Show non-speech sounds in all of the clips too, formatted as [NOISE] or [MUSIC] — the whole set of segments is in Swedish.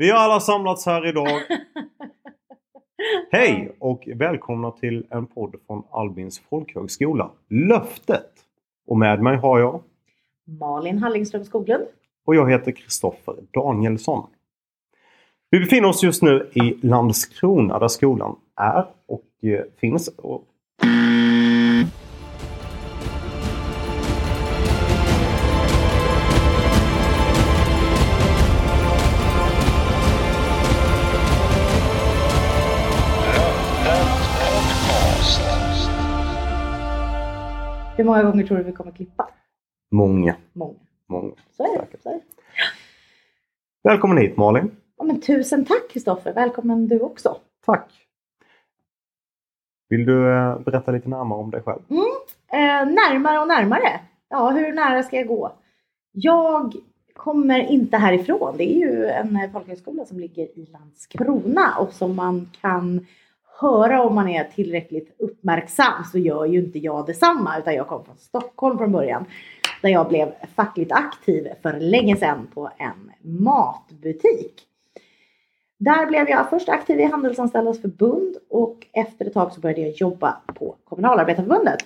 Vi har alla samlats här idag. [LAUGHS] Hej och välkomna till en podd från Albins folkhögskola. Löftet! Och med mig har jag Malin Hallingström Skoglund. och jag heter Kristoffer Danielsson. Vi befinner oss just nu i Landskrona där skolan är och eh, finns. Och Hur många gånger tror du vi kommer klippa? många, Många. många. Så är det. Så är det. Välkommen hit Malin. Ja, men tusen tack Kristoffer. Välkommen du också. Tack! Vill du eh, berätta lite närmare om dig själv? Eh, närmare och närmare. Ja, hur nära ska jag gå? Jag kommer inte härifrån. Det är ju en folkhögskola som ligger i Landskrona och som man kan höra om man är tillräckligt uppmärksam så gör ju inte jag detsamma utan jag kom från Stockholm från början där jag blev fackligt aktiv för länge sedan på en matbutik. Där blev jag först aktiv i Handelsanställdas förbund och efter ett tag så började jag jobba på Kommunalarbetarförbundet.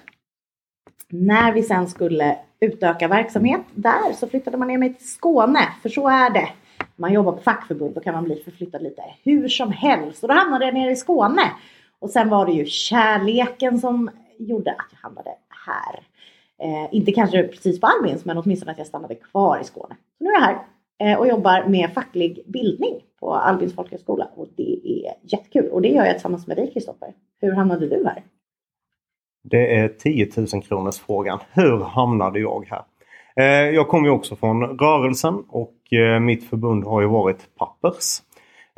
När vi sen skulle utöka verksamhet där så flyttade man ner mig till Skåne, för så är det. Man jobbar på fackförbund, då kan man bli förflyttad lite hur som helst. Och då hamnade jag nere i Skåne. Och sen var det ju kärleken som gjorde att jag hamnade här. Eh, inte kanske precis på Albins, men åtminstone att jag stannade kvar i Skåne. Så nu är jag här eh, och jobbar med facklig bildning på Albins folkhögskola. Och det är jättekul. Och det gör jag tillsammans med dig Kristoffer. Hur hamnade du här? Det är 10 000 kronors frågan. Hur hamnade jag här? Eh, Jag kommer ju också från rörelsen och mitt förbund har ju varit Pappers.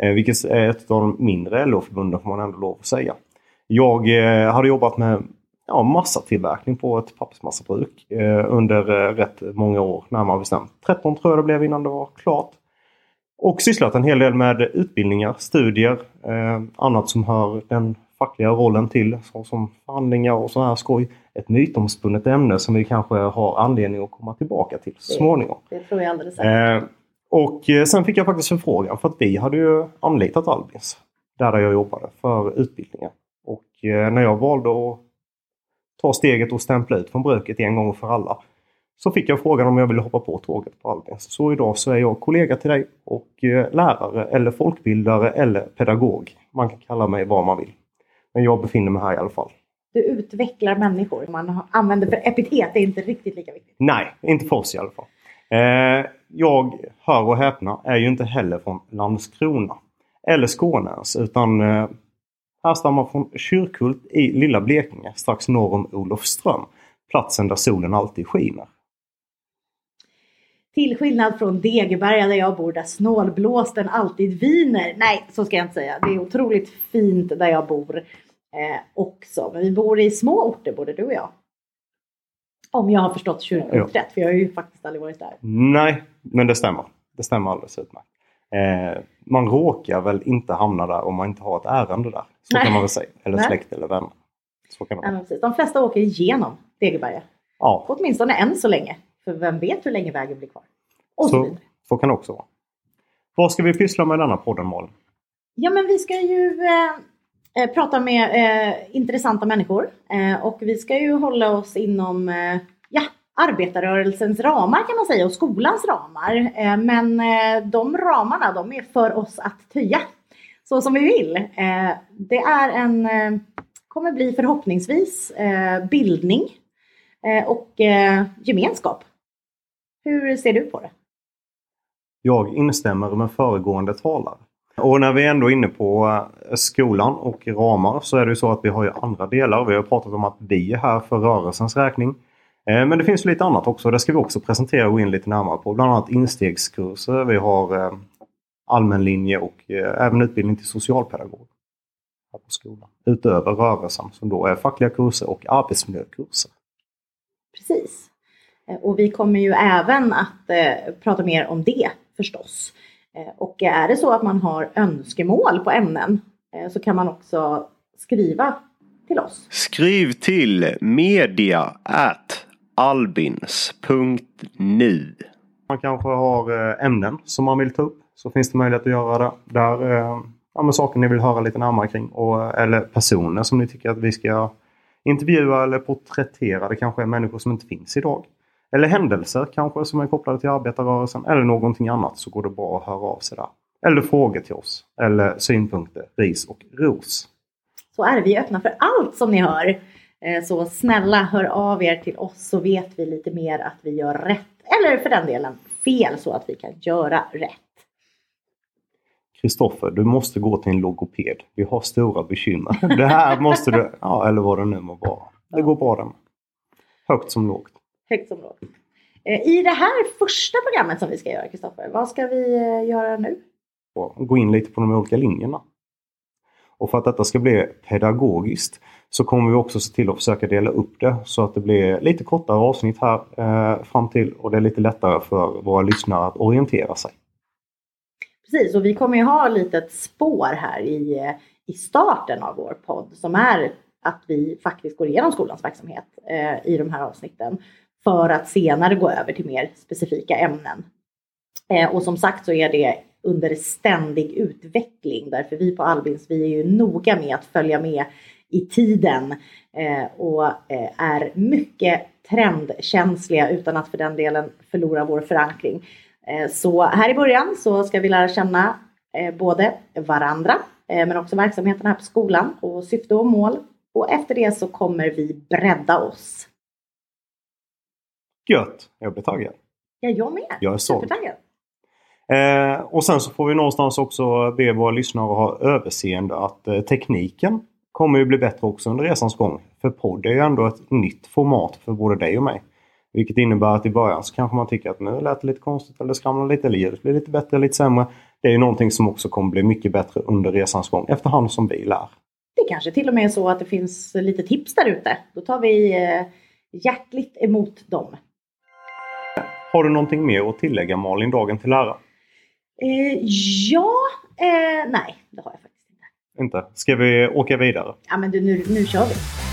eh, Vilket är ett av de mindre LO-förbunden får man ändå lov att säga. Jag eh, hade jobbat med ja, massatillverkning på ett pappersmassabruk eh, under eh, rätt många år, närmare bestämt 13 tror jag det blev innan det var klart. Och sysslat en hel del med utbildningar, studier, eh, annat som hör den fackliga rollen till, såsom förhandlingar och sådana här skoj. Ett mytomspunnet ämne som vi kanske har anledning att komma tillbaka till så småningom. Det tror jag alldeles säkert. Och eh, sen fick jag faktiskt en fråga för att vi hade ju anlitat Albins. Där, jag jobbade för utbildningar. Och eh, när jag valde att ta steget och stämpla ut från bruket en gång för alla. Så fick jag frågan om jag ville hoppa på tåget på Albins. Så idag så är jag kollega till dig och eh, lärare eller folkbildare eller pedagog. Man kan kalla mig vad man vill. Men jag befinner mig här i alla fall. Du utvecklar människor. Man använder för epitet, det är inte riktigt lika viktigt. Nej, inte för oss i alla fall. Eh, jag, hör och häpna, är ju inte heller från Landskrona. Eller Skåne ens, utan eh, härstammar från Kyrkhult i lilla Blekinge, strax norr om Olofström. Platsen där solen alltid skiner. Till skillnad från Degeberga där jag bor, där snålblåsten alltid viner. Nej, så ska jag inte säga. Det är otroligt fint där jag bor eh, också. Men vi bor i små orter, både du och jag. Om jag har förstått Kyrkhult rätt, för jag har ju faktiskt aldrig varit där. Nej, men det stämmer. Det stämmer alldeles utmärkt. Eh, man råkar väl inte hamna där om man inte har ett ärende där. Så Nej. kan man väl säga. Eller Nej. släkt eller vänner. Så kan men precis. De flesta åker igenom Degeberga. Ja, Åtminstone än så länge. För vem vet hur länge vägen blir kvar. Och så, så, så kan det också vara. Vad ska vi pyssla med i denna podden Malin? Ja men vi ska ju eh, eh, prata med eh, intressanta människor. Eh, och vi ska ju hålla oss inom eh, ja, arbetarrörelsens ramar kan man säga och skolans ramar. Eh, men eh, de ramarna de är för oss att töja så som vi vill. Eh, det är en, eh, kommer bli förhoppningsvis eh, bildning eh, och eh, gemenskap. Hur ser du på det? Jag instämmer med föregående talare. Och när vi ändå är inne på eh, skolan och ramar så är det ju så att vi har ju andra delar. Vi har pratat om att vi är här för rörelsens räkning. Eh, men det finns lite annat också. Det ska vi också presentera och gå in lite närmare på. Bland annat instegskurser. Vi har allmän allmänlinje och även utbildning till socialpedagog. Här på skolan. Utöver rörelsen som då är fackliga kurser och arbetsmiljökurser. Precis. Och vi kommer ju även att prata mer om det förstås. Eh, och är det så att man har önskemål på ämnen eh, så kan man också skriva till oss. Skriv till media at albins.nu. Man kanske har eh, ämnen som man vill ta upp. så finns det möjlighet att göra det. Där, ja, med saker ni vill höra lite närmare kring. Och, eller personer som ni tycker att vi ska intervjua eller porträttera. Det kanske är människor som inte finns idag. Eller händelser kanske som är kopplade till arbetarrörelsen. Eller någonting annat så går det bra att höra av sig där. Eller frågor till oss. Eller synpunkter, ris och ros. Så är det. Vi är öppna för allt som ni hör. Eh, Så snälla hör av er till oss så vet vi lite mer att vi gör rätt. Eller för den delen fel så att vi kan göra rätt. Kristoffer, du måste gå till en logoped. Vi har stora bekymmer. Det här måste du... [LAUGHS] Ja, eller vad det nu må vara. Det går bra med. Högt som lågt. Högt som lågt. Eh, I det här första programmet som vi ska göra Kristoffer, vad ska vi eh, göra nu? Gå in lite på de olika linjerna. Och för att detta ska bli pedagogiskt så kommer vi också se till att försöka dela upp det så att det blir lite kortare avsnitt här eh, fram till och det är lite lättare för våra lyssnare att orientera sig. Precis, och vi kommer ju ha lite ett spår här i, eh, i starten av vår podd som är att vi faktiskt går igenom skolans verksamhet eh, i de här avsnitten för att senare gå över till mer specifika ämnen. Eh, och som sagt så är det under ständig utveckling därför vi på Albins vi är ju noga med att följa med i tiden eh, och eh, är mycket trendkänsliga utan att för den delen förlora vår förankring. Så här i början så ska vi lära känna både varandra men också verksamheten här på skolan och syfte och mål. Och efter det så kommer vi bredda oss. Gött! Jag blir taggad. Ja, jag med. Jag är såld. Eh, och sen så får vi någonstans också be våra lyssnare att ha överseende att eh, tekniken kommer ju bli bättre också under resans gång. För podd är ju ändå ett nytt format för både dig och mig. Vilket innebär att i början så kanske man tycker att nu lät det lite konstigt eller skramlar lite eller ljudet blir lite bättre eller lite sämre. Det är ju någonting som också kommer bli mycket bättre under resans gång efterhand som vi lär. Det kanske till och med är så att det finns lite tips där ute. Då tar vi eh, hjärtligt emot dem. Har du någonting mer att tillägga Malin, dagen till ära? Eh, ja, eh, nej det har jag faktiskt inte. Inte? Ska vi åka vidare? Ja men du, nu, nu kör vi.